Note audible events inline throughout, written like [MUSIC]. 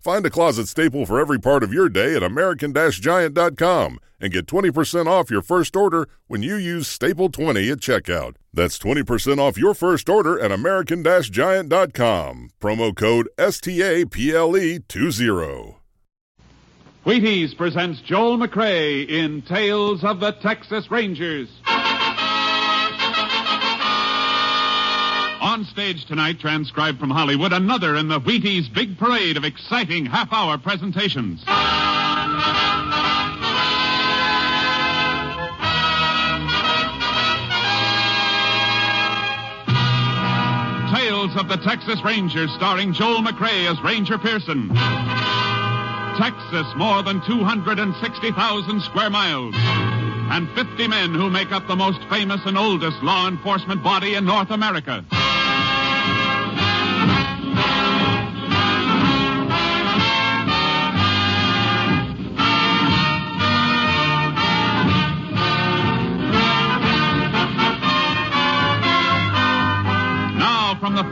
Find a closet staple for every part of your day at American Giant.com and get 20% off your first order when you use Staple20 at checkout. That's 20% off your first order at American Giant.com. Promo code STAPLE20. Wheaties presents Joel McCrea in Tales of the Texas Rangers. On stage tonight, transcribed from Hollywood, another in the Wheaties big parade of exciting half hour presentations. Tales of the Texas Rangers, starring Joel McCrea as Ranger Pearson. Texas, more than 260,000 square miles. And 50 men who make up the most famous and oldest law enforcement body in North America.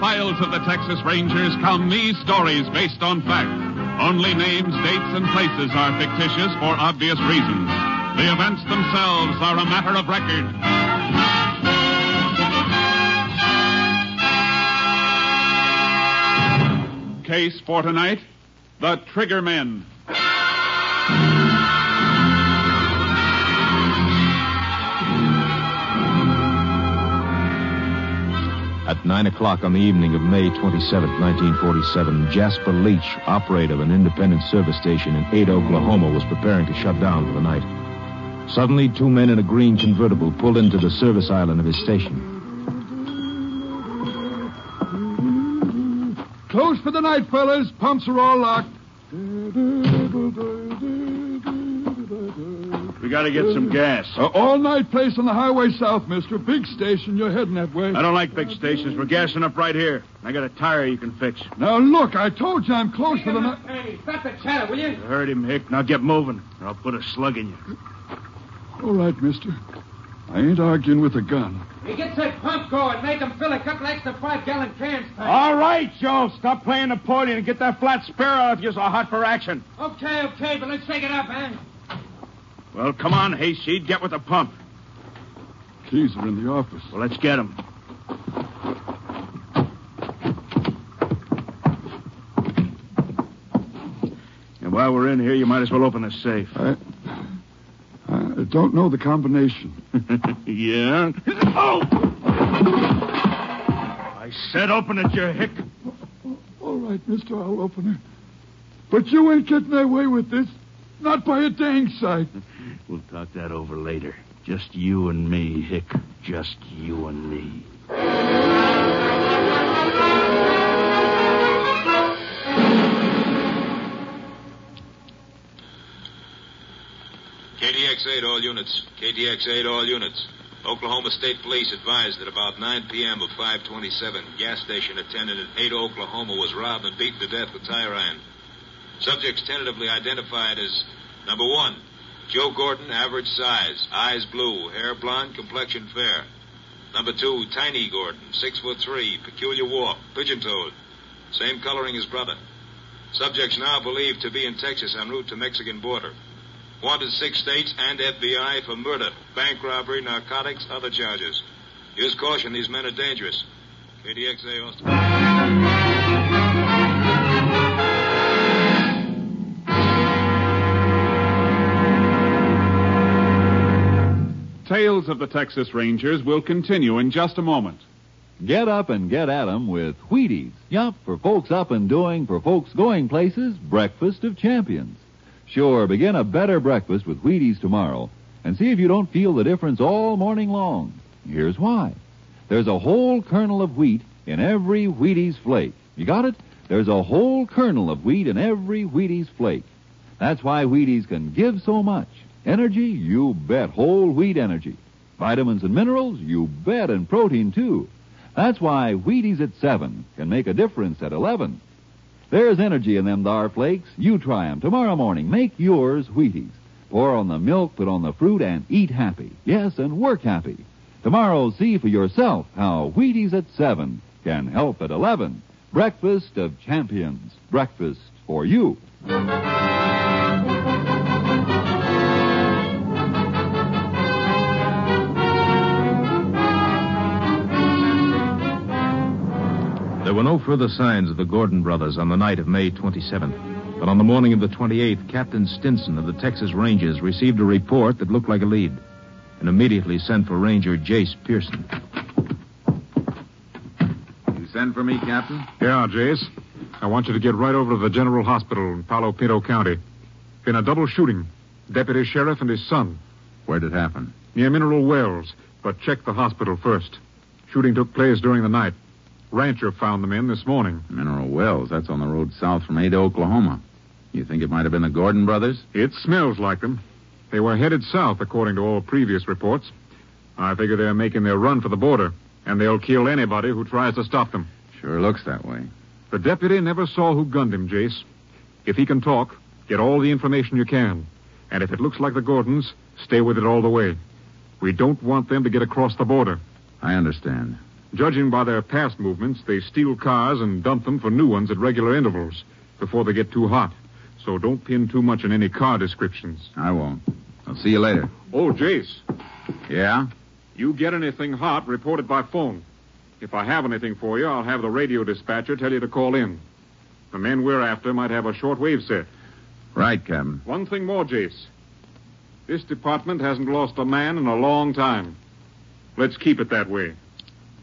Files of the Texas Rangers come these stories based on fact. Only names, dates, and places are fictitious for obvious reasons. The events themselves are a matter of record. Case for tonight The Trigger Men. At 9 o'clock on the evening of May 27, 1947, Jasper Leach, operator of an independent service station in Ada, Oklahoma, was preparing to shut down for the night. Suddenly, two men in a green convertible pulled into the service island of his station. Close for the night, fellas. Pumps are all locked. We gotta get some gas. Uh, all night place on the highway south, mister. Big station. You're heading that way. I don't like big stations. We're gassing up right here. I got a tire you can fix. Now, look, I told you I'm close for the night. Hey, stop the chatter, will you? You heard him, Hick. Now get moving, or I'll put a slug in you. All right, mister. I ain't arguing with a gun. Hey, get that pump going. Make them fill a couple extra five-gallon cans. Pat. All right, Joe. Stop playing Napoleon and get that flat spare out if you're so hot for action. Okay, okay, but let's shake it up, eh? Well, come on, Hayseed. Get with the pump. Keys are in the office. Well, let's get them. And while we're in here, you might as well open the safe. I, I don't know the combination. [LAUGHS] yeah? Oh! I said open it, you hick. All right, mister, I'll open it. But you ain't getting away with this. Not by a dang sight. We'll talk that over later. Just you and me, Hick. Just you and me. KDX 8, all units. KDX 8, all units. Oklahoma State Police advised that about 9 p.m. of 527, gas station attendant at Ada, Oklahoma was robbed and beaten to death with tire iron. Subjects tentatively identified as number one, Joe Gordon, average size, eyes blue, hair blonde, complexion fair. Number two, Tiny Gordon, six foot three, peculiar walk, pigeon-toed, same coloring as brother. Subjects now believed to be in Texas en route to Mexican border. Wanted six states and FBI for murder, bank robbery, narcotics, other charges. Use caution, these men are dangerous. KDXA Austin. Tales of the Texas Rangers will continue in just a moment. Get up and get at 'em with Wheaties. Yup, for folks up and doing, for folks going places, breakfast of champions. Sure, begin a better breakfast with Wheaties tomorrow and see if you don't feel the difference all morning long. Here's why. There's a whole kernel of wheat in every Wheaties flake. You got it? There's a whole kernel of wheat in every Wheaties flake. That's why Wheaties can give so much. Energy? You bet. Whole wheat energy. Vitamins and minerals? You bet. And protein, too. That's why Wheaties at 7 can make a difference at 11. There's energy in them dar flakes. You try 'em tomorrow morning. Make yours Wheaties. Pour on the milk, put on the fruit, and eat happy. Yes, and work happy. Tomorrow, see for yourself how Wheaties at 7 can help at 11. Breakfast of champions. Breakfast for you. Were no further signs of the Gordon brothers on the night of May 27th. But on the morning of the 28th, Captain Stinson of the Texas Rangers received a report that looked like a lead and immediately sent for Ranger Jace Pearson. You send for me, Captain? Yeah, Jace. I want you to get right over to the General Hospital in Palo Pinto County. Been a double shooting. Deputy Sheriff and his son. Where'd it happen? Near Mineral Wells. But check the hospital first. Shooting took place during the night. Rancher found them in this morning. Mineral Wells. That's on the road south from Ada, Oklahoma. You think it might have been the Gordon brothers? It smells like them. They were headed south, according to all previous reports. I figure they're making their run for the border, and they'll kill anybody who tries to stop them. Sure looks that way. The deputy never saw who gunned him, Jace. If he can talk, get all the information you can. And if it looks like the Gordons, stay with it all the way. We don't want them to get across the border. I understand. Judging by their past movements, they steal cars and dump them for new ones at regular intervals before they get too hot. So don't pin too much on any car descriptions. I won't. I'll see you later. Oh, Jace. Yeah? You get anything hot, report it by phone. If I have anything for you, I'll have the radio dispatcher tell you to call in. The men we're after might have a shortwave set. Right, Captain. One thing more, Jace. This department hasn't lost a man in a long time. Let's keep it that way.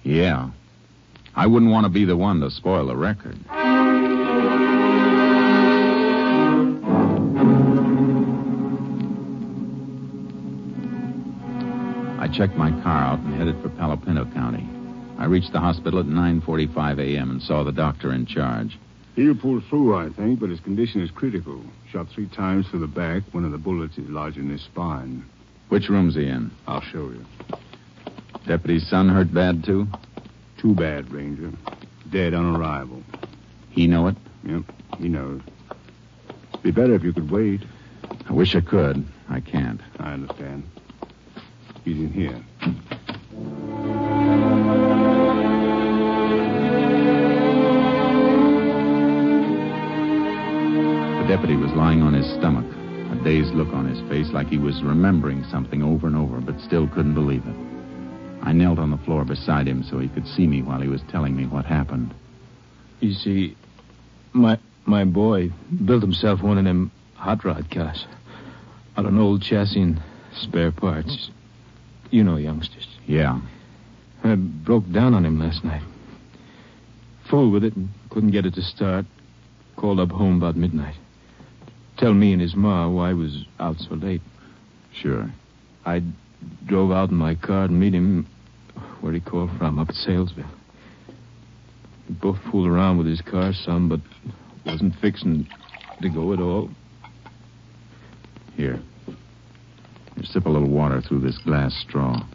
Yeah. I wouldn't want to be the one to spoil the record. I checked my car out and headed for Palo Pinto County. I reached the hospital at 9:45 a.m. and saw the doctor in charge. He'll pull through, I think, but his condition is critical. Shot three times through the back. One of the bullets is lodged in his spine. Which room's he in? I'll show you. Deputy's son hurt bad, too? Too bad, Ranger. Dead on arrival. He know it? Yep, he knows. Be better if you could wait. I wish I could. I can't. I understand. He's in here. The deputy was lying on his stomach, a dazed look on his face like he was remembering something over and over, but still couldn't believe it. I knelt on the floor beside him so he could see me while he was telling me what happened. You see, my my boy built himself one of them hot rod cars out of an old chassis and spare parts. You know youngsters. Yeah. I broke down on him last night. Fooled with it and couldn't get it to start. Called up home about midnight. Tell me and his ma why I was out so late. Sure. I drove out in my car to meet him where he called from, up at Salesville. We both fooled around with his car some, but wasn't fixing to go at all. Here. Here, sip a little water through this glass straw.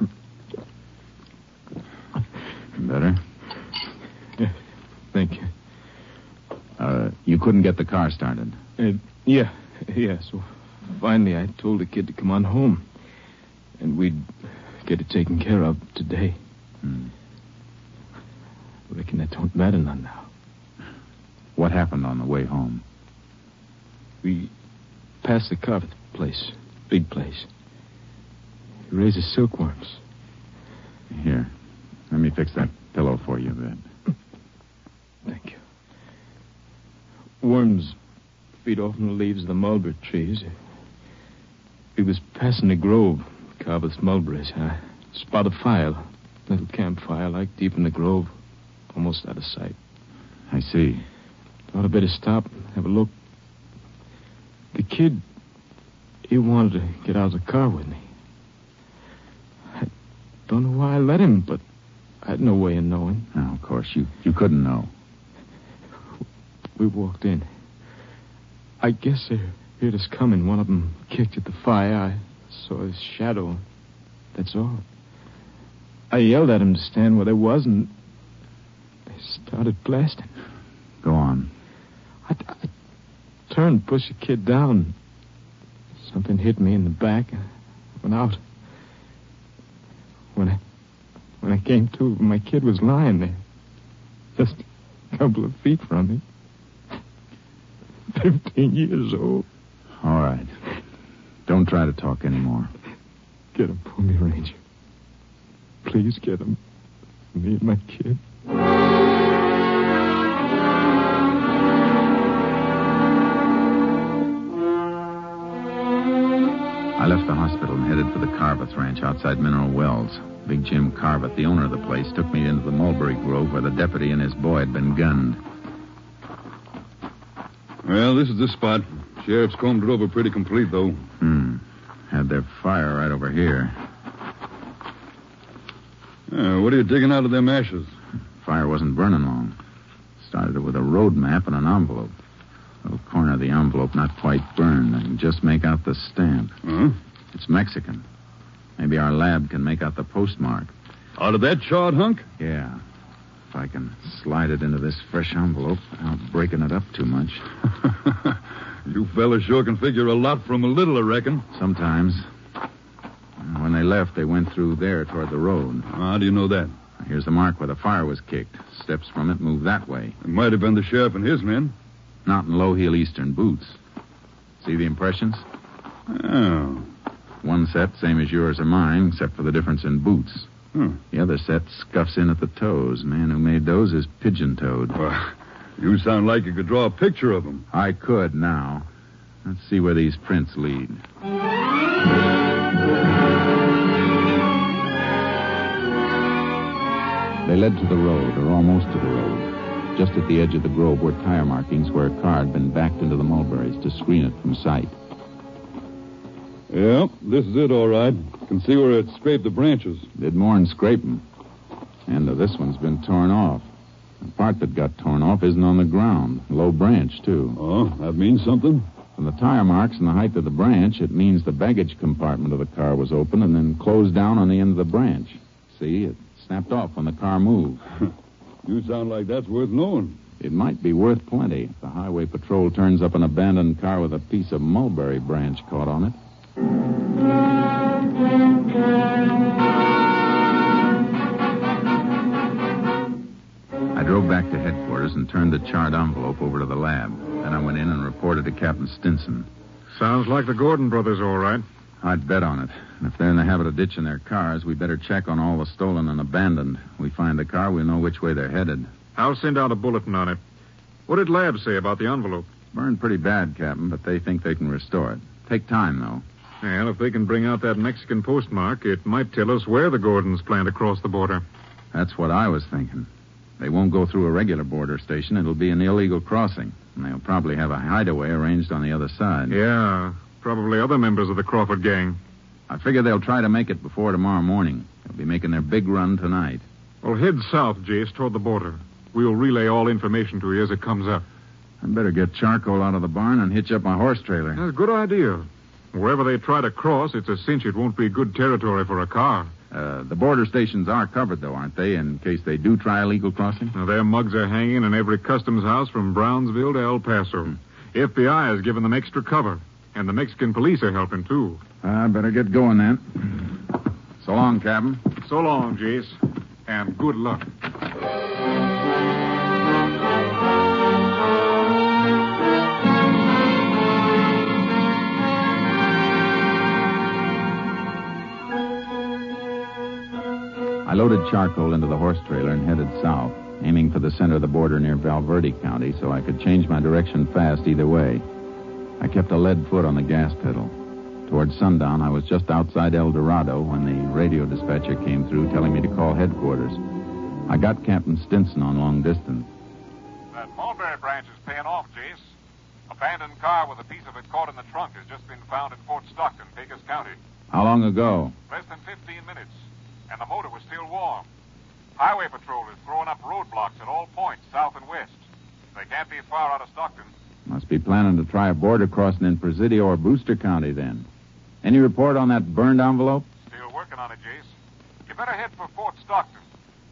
[LAUGHS] Better? Yeah, Thank you. Uh, you couldn't get the car started. Uh, yeah, yeah. So finally, I told the kid to come on home, and we'd get it taken care of today. Hmm. Reckon that don't matter none now. What happened on the way home? We passed the carpet place, big place. He raises silkworms. Here. Let me fix that pillow for you bit. Thank you. Worms feed off the leaves of the mulberry trees. We was passing a grove, carved with mulberries. I spot a fire, little campfire, like deep in the grove, almost out of sight. I see. Thought I'd better stop, and have a look. The kid, he wanted to get out of the car with me. I don't know why I let him, but I had no way of knowing. No, of course, you, you couldn't know. We walked in. I guess they heard us coming. One of them kicked at the fire. I saw his shadow. That's all. I yelled at him to stand where they was, and they started blasting. Go on. I, I turned, pushed the kid down. Something hit me in the back, and I went out. When I, when I came to, my kid was lying there, just a couple of feet from me. [LAUGHS] Fifteen years old. All right. Don't try to talk anymore. Get him for me, Ranger. Please get him. Me and my kid. I left the hospital and headed for the Carveth Ranch outside Mineral Wells. Big Jim Carveth, the owner of the place, took me into the mulberry grove where the deputy and his boy had been gunned. Well, this is the spot. Sheriff's combed it over pretty complete, though. Hmm. Had their fire right over here. Uh, what are you digging out of them ashes? Fire wasn't burning long. Started it with a road map and an envelope. Little corner of the envelope not quite burned. I can just make out the stamp. Huh? It's Mexican. Maybe our lab can make out the postmark. Out of that charred hunk? Yeah. If I can slide it into this fresh envelope without breaking it up too much. [LAUGHS] you fellas sure can figure a lot from a little, I reckon. Sometimes. When they left, they went through there toward the road. How do you know that? Here's the mark where the fire was kicked. Steps from it move that way. It might have been the sheriff and his men. Not in low heel Eastern boots. See the impressions? Oh. One set, same as yours or mine, except for the difference in boots. Hmm. The other set scuffs in at the toes. Man who made those is pigeon toed. Well, you sound like you could draw a picture of them. I could now. Let's see where these prints lead. They led to the road, or almost to the road. Just at the edge of the grove were tire markings where a car had been backed into the mulberries to screen it from sight. Yep, this is it, all right. Can see where it scraped the branches. Did more than scrape 'em. End of uh, this one's been torn off. The part that got torn off isn't on the ground. Low branch, too. Oh, that means something? From the tire marks and the height of the branch, it means the baggage compartment of the car was open and then closed down on the end of the branch. See, it snapped off when the car moved. [LAUGHS] you sound like that's worth knowing. It might be worth plenty if the highway patrol turns up an abandoned car with a piece of mulberry branch caught on it. Back to headquarters and turned the charred envelope over to the lab. Then I went in and reported to Captain Stinson. Sounds like the Gordon brothers, all right. I'd bet on it. And if they're in the habit of ditching their cars, we better check on all the stolen and abandoned. We find the car, we'll know which way they're headed. I'll send out a bulletin on it. What did Lab say about the envelope? Burned pretty bad, Captain, but they think they can restore it. Take time, though. Well, if they can bring out that Mexican postmark, it might tell us where the Gordons plan to cross the border. That's what I was thinking. They won't go through a regular border station. It'll be an illegal crossing. And they'll probably have a hideaway arranged on the other side. Yeah, probably other members of the Crawford gang. I figure they'll try to make it before tomorrow morning. They'll be making their big run tonight. Well, head south, Jace, toward the border. We'll relay all information to you as it comes up. I'd better get charcoal out of the barn and hitch up my horse trailer. That's a good idea. Wherever they try to cross, it's a cinch it won't be good territory for a car. Uh, the border stations are covered, though, aren't they, in case they do try illegal crossing? Now, their mugs are hanging in every customs house from Brownsville to El Paso. Hmm. FBI has given them extra cover, and the Mexican police are helping, too. I better get going then. So long, Captain. So long, Jace, and good luck. I loaded charcoal into the horse trailer and headed south, aiming for the center of the border near Valverde County so I could change my direction fast either way. I kept a lead foot on the gas pedal. Toward sundown, I was just outside El Dorado when the radio dispatcher came through telling me to call headquarters. I got Captain Stinson on long distance. That mulberry branch is paying off, Jace. Abandoned car with a piece of it caught in the trunk has just been found in Fort Stockton, Pecos County. How long ago? Less than 15 minutes, and the motor was still warm. Highway Patrol is throwing up roadblocks at all points, south and west. They can't be far out of Stockton. Must be planning to try a border crossing in Presidio or Brewster County then. Any report on that burned envelope? Still working on it, Jace. You better head for Fort Stockton.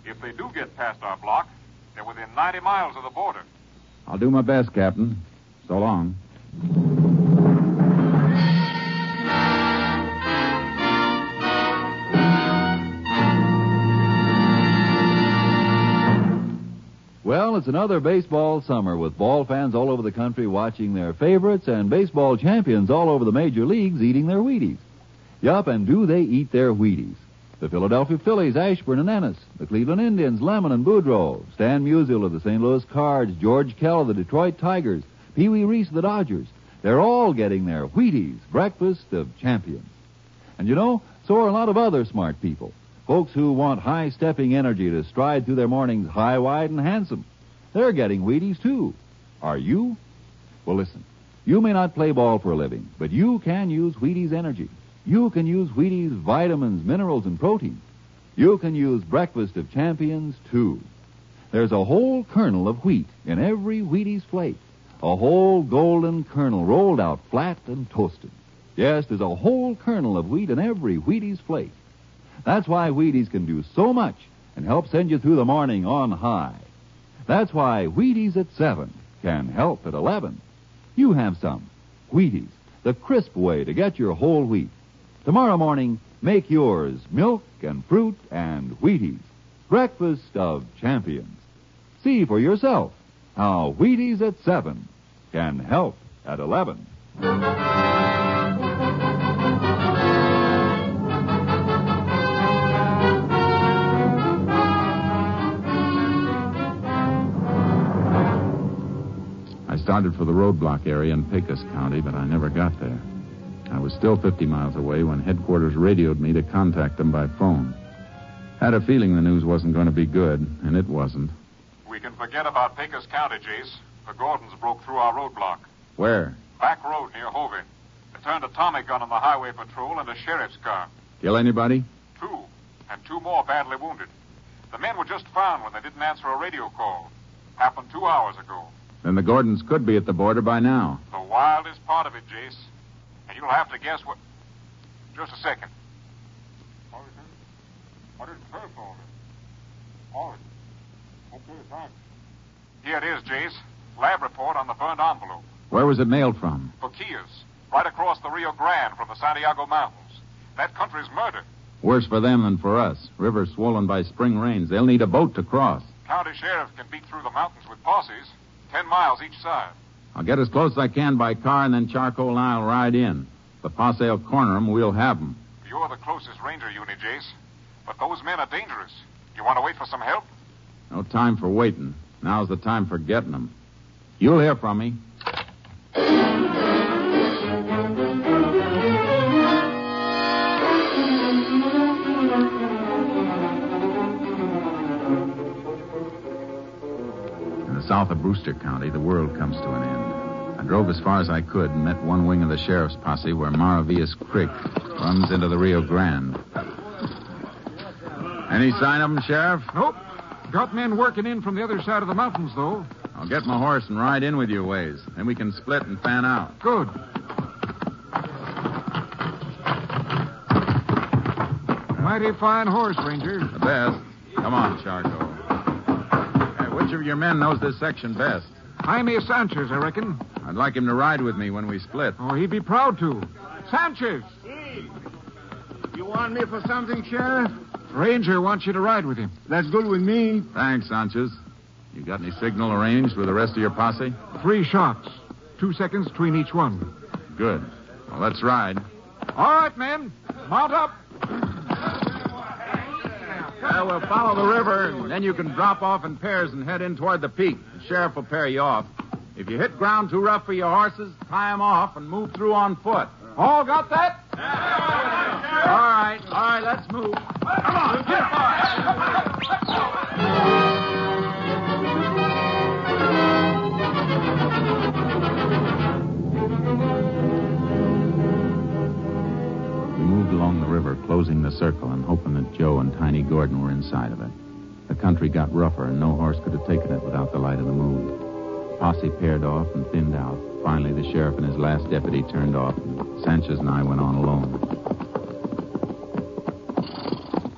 If they do get past our block, they're within 90 miles of the border. I'll do my best, Captain. So long. It's another baseball summer with ball fans all over the country watching their favorites and baseball champions all over the major leagues eating their Wheaties. Yup, and do they eat their Wheaties? The Philadelphia Phillies, Ashburn and Ennis. The Cleveland Indians, Lemon and Boudreau. Stan Musial of the St. Louis Cards. George Kell of the Detroit Tigers. Pee Wee Reese of the Dodgers. They're all getting their Wheaties, breakfast of champions. And you know, so are a lot of other smart people. Folks who want high stepping energy to stride through their mornings high, wide, and handsome. They're getting Wheaties too. Are you? Well, listen. You may not play ball for a living, but you can use Wheaties energy. You can use Wheaties vitamins, minerals, and protein. You can use breakfast of champions too. There's a whole kernel of wheat in every Wheaties flake. A whole golden kernel rolled out flat and toasted. Yes, there's a whole kernel of wheat in every Wheaties flake. That's why Wheaties can do so much and help send you through the morning on high. That's why Wheaties at 7 can help at 11. You have some. Wheaties, the crisp way to get your whole wheat. Tomorrow morning, make yours milk and fruit and Wheaties. Breakfast of champions. See for yourself how Wheaties at 7 can help at 11. Started for the roadblock area in Pecos County, but I never got there. I was still 50 miles away when headquarters radioed me to contact them by phone. Had a feeling the news wasn't going to be good, and it wasn't. We can forget about Pecos County, Jace. The Gordons broke through our roadblock. Where? Back road near Hovey. They turned a Tommy gun on the highway patrol and a sheriff's car. Kill anybody? Two, and two more badly wounded. The men were just found when they didn't answer a radio call. Happened two hours ago. Then the Gordons could be at the border by now. The wildest part of it, Jace. And you'll have to guess what. Just a second. What is the okay. Here it is, Jace. Lab report on the burned envelope. Where was it mailed from? Boquillas, right across the Rio Grande from the Santiago Mountains. That country's murder. Worse for them than for us. River swollen by spring rains. They'll need a boat to cross. County sheriff can beat through the mountains with posses, ten miles each side. I'll get as close as I can by car, and then Charcoal and I'll ride in. The posse will corner 'em, we'll have 'em. You're the closest ranger unit, Jace. But those men are dangerous. You want to wait for some help? No time for waiting. Now's the time for getting 'em. You'll hear from me. South of Brewster County, the world comes to an end. I drove as far as I could and met one wing of the sheriff's posse where Maravillas Creek runs into the Rio Grande. Any sign of 'em, Sheriff? Nope. Got men working in from the other side of the mountains, though. I'll get my horse and ride in with you ways. Then we can split and fan out. Good. Mighty fine horse, Ranger. The best. Come on, Charco. Hey, which of your men knows this section best? Jaime Sanchez, I reckon. I'd like him to ride with me when we split. Oh, he'd be proud to. Sanchez! You want me for something, Sheriff? Ranger wants you to ride with him. That's good with me. Thanks, Sanchez. You got any signal arranged with the rest of your posse? Three shots. Two seconds between each one. Good. Well, let's ride. All right, men. Mount up. We'll follow the river, and then you can drop off in pairs and head in toward the peak. The sheriff will pair you off. If you hit ground too rough for your horses, tie 'em off and move through on foot. All got that? All right, all right, let's move. Come on, get moved along the river, closing the circle and hoping that Joe and Tiny Gordon were inside of it. The country got rougher, and no horse could have taken it without the light of the moon. Posse paired off and thinned out. Finally, the sheriff and his last deputy turned off, and Sanchez and I went on alone.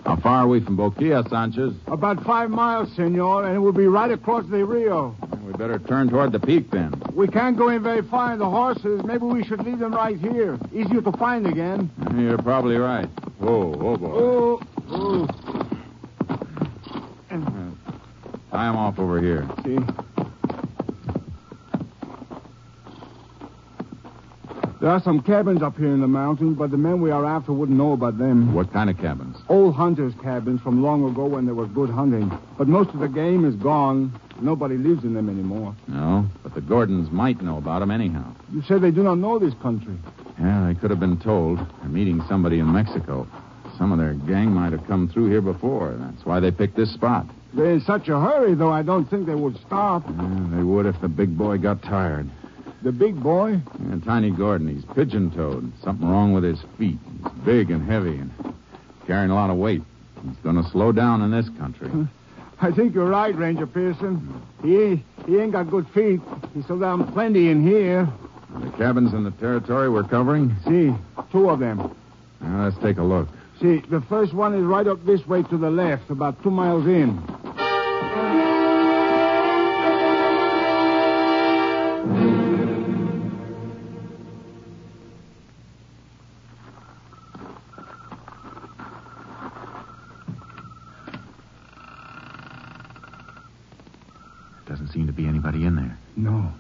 How far are we from Boquilla, Sanchez? About five miles, senor, and it will be right across the Rio. Better turn toward the peak then. We can't go in very far in the horses. Maybe we should leave them right here. Easier to find again. You're probably right. Whoa, oh boy. Oh, oh. Uh, tie him off over here. See? There are some cabins up here in the mountains, but the men we are after wouldn't know about them. What kind of cabins? Old hunters' cabins from long ago when there was good hunting. But most of the game is gone. Nobody lives in them anymore. No, but the Gordons might know about them anyhow. You say they do not know this country. Yeah, they could have been told. They're meeting somebody in Mexico. Some of their gang might have come through here before. That's why they picked this spot. They're in such a hurry, though, I don't think they would stop. Yeah, they would if the big boy got tired. The big boy? Yeah, Tiny Gordon, he's pigeon-toed. Something wrong with his feet. He's big and heavy and carrying a lot of weight. He's going to slow down in this country. I think you're right, Ranger Pearson. He he ain't got good feet. He slowed down plenty in here. The cabins in the territory we're covering? See, two of them. Now, let's take a look. See, the first one is right up this way to the left, about two miles in. Anybody in there. No.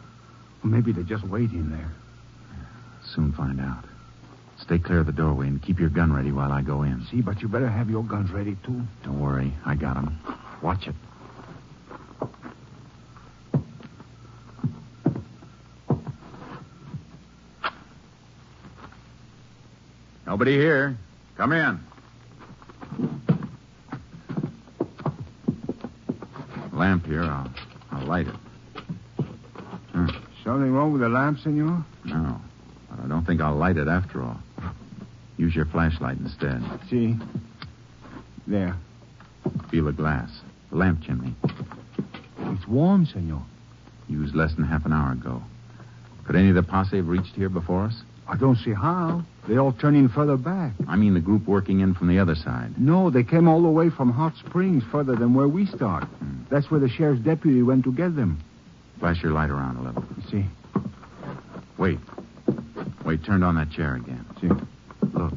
Or maybe they're just waiting there. Soon find out. Stay clear of the doorway and keep your gun ready while I go in. See, but you better have your guns ready, too. Don't worry. I got 'em. Watch it. Nobody here. Come in. Lamp here. I'll, I'll light it. Something wrong with the lamp, senor? No. But I don't think I'll light it after all. Use your flashlight instead. See? There. Feel the glass. The lamp chimney. It's warm, senor. Used less than half an hour ago. Could any of the posse have reached here before us? I don't see how. They all turn in further back. I mean the group working in from the other side. No, they came all the way from Hot Springs, further than where we start. Hmm. That's where the sheriff's deputy went to get them. Flash your light around a little. See? Wait. Wait, turned on that chair again. See? Look.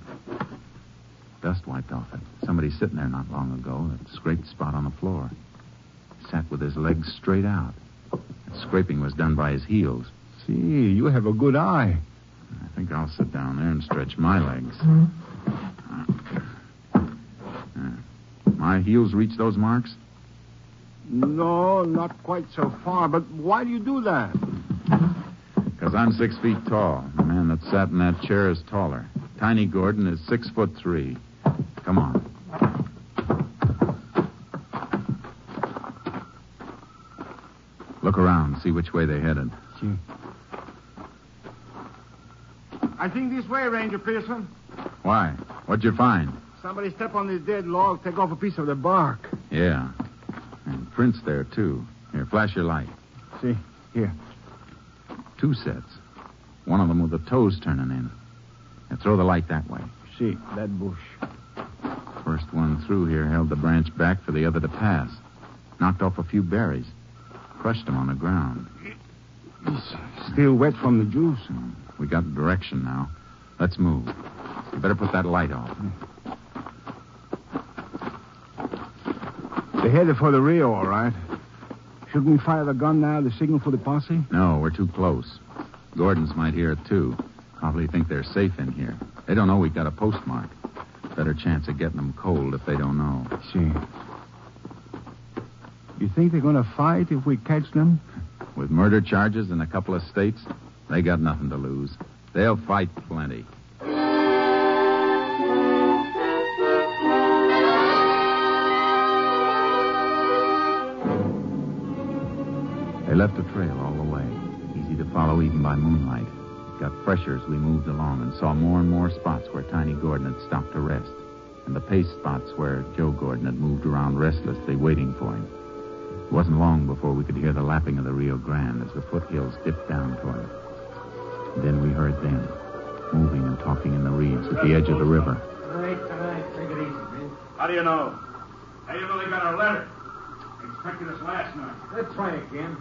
Dust wiped off it. Somebody sitting there not long ago. That scraped spot on the floor. Sat with his legs straight out. That scraping was done by his heels. See, you have a good eye. I think I'll sit down there and stretch my legs. Uh, my heels reach those marks? No, not quite so far. But why do you do that? Because I'm six feet tall. The man that sat in that chair is taller. Tiny Gordon is six foot three. Come on. Look around, see which way they headed. See. I think this way, Ranger Pearson. Why? What'd you find? Somebody step on this dead log, take off a piece of the bark. Yeah. And prints there, too. Here, flash your light. See, here. Two sets. One of them with the toes turning in. Now throw the light that way. See, that bush. First one through here held the branch back for the other to pass. Knocked off a few berries. Crushed them on the ground. It's still wet from the juice. Hmm. We got direction now. Let's move. You better put that light off. They're headed for the Rio, all right. Shouldn't we fire the gun now, the signal for the posse? No, we're too close. Gordons might hear it, too. Probably think they're safe in here. They don't know we've got a postmark. Better chance of getting them cold if they don't know. See. You think they're going to fight if we catch them? With murder charges in a couple of states, they got nothing to lose. They'll fight plenty. Left a trail all the way, easy to follow even by moonlight. got fresher as we moved along and saw more and more spots where Tiny Gordon had stopped to rest, and the pace spots where Joe Gordon had moved around restlessly, waiting for him. It wasn't long before we could hear the lapping of the Rio Grande as the foothills dipped down toward it. Then we heard them, moving and talking in the reeds at the edge of the river. All right, all right. Take it easy, man. How do you know? How do you know they got our letter? They expected us last night. Let's try again.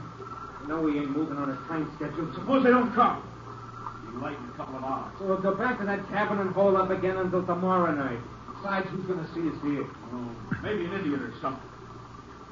I know we ain't moving on a time schedule. Suppose they don't come. Be light in a couple of hours. So we'll go back to that cabin and hold up again until tomorrow night. Besides, who's going to see us here? Oh, maybe an Indian or something.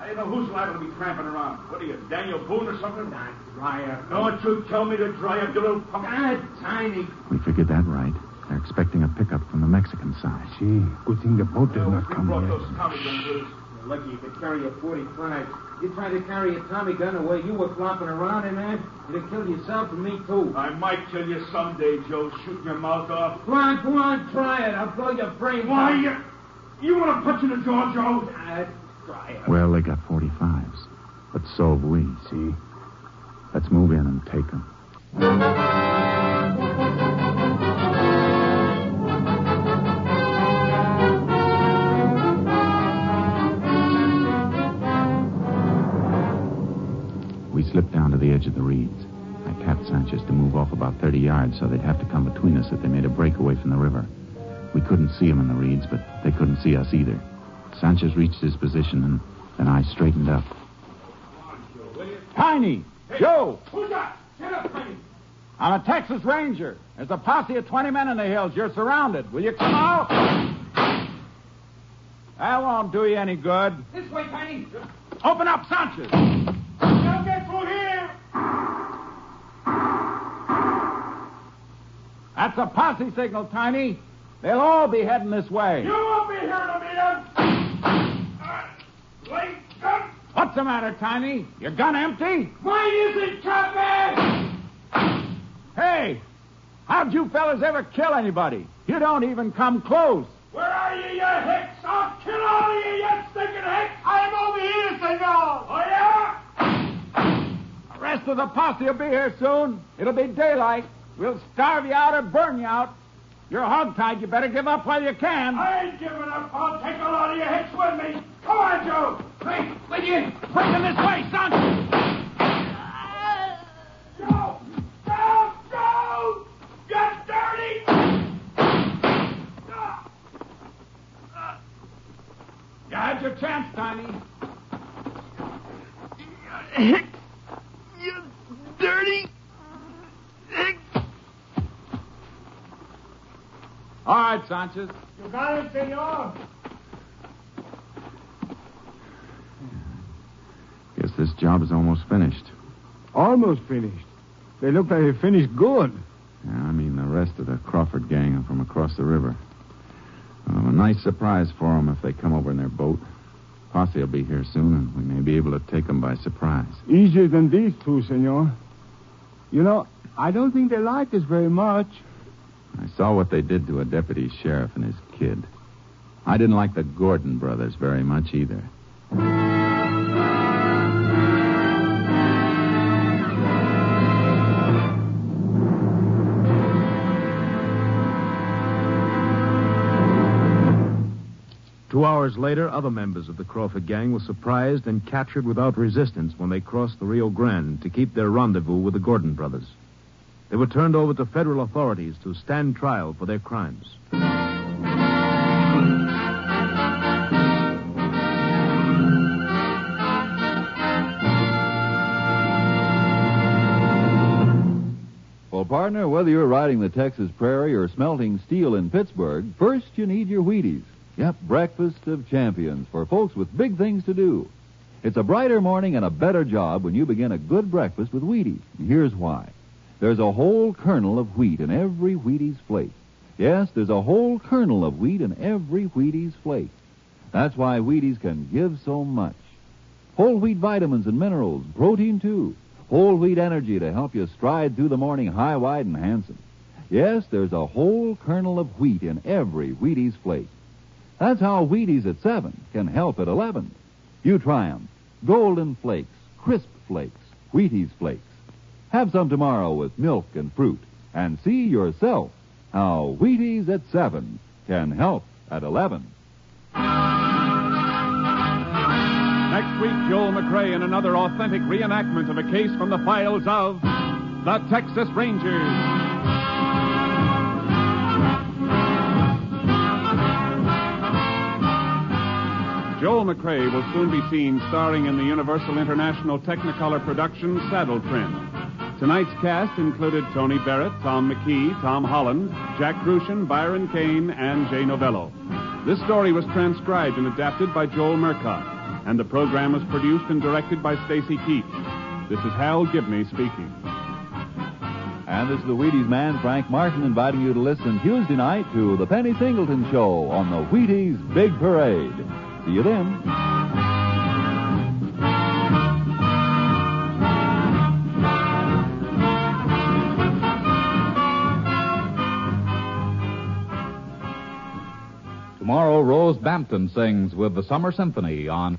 I don't know who's liable to be tramping around? What are you, Daniel Boone or something? Not Dreyer. Don't you tell me to dry up, you little punk. God, Tiny. We figured that right. They're expecting a pickup from the Mexican side. See, good thing the boat does oh, not We come brought yet. those Tommy guns with. You're lucky you could carry a 45. You tried to carry a Tommy gun the way you were flopping around in that, you'd have killed yourself and me, too. I might kill you someday, Joe, shooting your mouth off. Go on, go on, try it. I'll blow your brains Why, out. you, you want to punch in the jaw, Joe? God, try it. Well, they got 45s, but so have we. See? Let's move in and take them. Slipped down to the edge of the reeds. I tapped Sanchez to move off about 30 yards so they'd have to come between us if they made a breakaway from the river. We couldn't see them in the reeds, but they couldn't see us either. Sanchez reached his position, and then I straightened up. Tiny! Joe! Who's that? Get up, Tiny. I'm a Texas Ranger. There's a posse of 20 men in the hills. You're surrounded. Will you come out? That won't do you any good. This way, Tiny. Open up, Sanchez. Don't get through here. That's a posse signal, Tiny. They'll all be heading this way. You won't be here to meet them. Uh, gun. What's the matter, Tiny? Your gun empty? Why is it coming? Hey, how'd you fellas ever kill anybody? You don't even come close. Where are you, you hicks? I'll kill all of you, you stinking hicks. I'm over here, senor. Oh, yeah? The rest of the posse will be here soon. It'll be daylight. We'll starve you out or burn you out. You're hogtied. You better give up while you can. I ain't giving up. I'll take a lot of your hicks with me. Come on, Joe. Hey, with you. Them this way, son. Joe! Joe! Joe! Get dirty! You had your chance, Tiny. You dirty! Hicks! All right, Sanchez. You got it, senor. Guess this job is almost finished. Almost finished. They look like they finished good. Yeah, I mean, the rest of the Crawford gang from across the river. Well, a nice surprise for them if they come over in their boat. Posse will be here soon, and we may be able to take them by surprise. Easier than these two, senor. You know, I don't think they like us very much. I saw what they did to a deputy sheriff and his kid. I didn't like the Gordon brothers very much either. Two hours later, other members of the Crawford gang were surprised and captured without resistance when they crossed the Rio Grande to keep their rendezvous with the Gordon brothers. They were turned over to federal authorities to stand trial for their crimes. Well, partner, whether you're riding the Texas prairie or smelting steel in Pittsburgh, first you need your Wheaties. Yep, breakfast of champions for folks with big things to do. It's a brighter morning and a better job when you begin a good breakfast with Wheaties. Here's why. There's a whole kernel of wheat in every Wheaties flake. Yes, there's a whole kernel of wheat in every Wheaties flake. That's why Wheaties can give so much. Whole wheat vitamins and minerals, protein too. Whole wheat energy to help you stride through the morning high, wide, and handsome. Yes, there's a whole kernel of wheat in every Wheaties flake. That's how Wheaties at 7 can help at 11. You try 'em. Golden flakes, crisp flakes, Wheaties flakes. Have some tomorrow with milk and fruit. and see yourself how Wheaties at 7 can help at 11. Next week, Joel McCrea in another authentic reenactment of a case from the files of the Texas Rangers. Joel McCrea will soon be seen starring in the Universal International Technicolor production Saddle Tramp. Tonight's cast included Tony Barrett, Tom McKee, Tom Holland, Jack Kruschen, Byron Kane, and Jay Novello. This story was transcribed and adapted by Joel Murcott, and the program was produced and directed by Stacy Keach. This is Hal Gibney speaking. And this is the Wheaties man, Frank Martin, inviting you to listen Tuesday night to The Penny Singleton Show on the Wheaties Big Parade. See you then. Rose Bampton sings with the Summer Symphony on.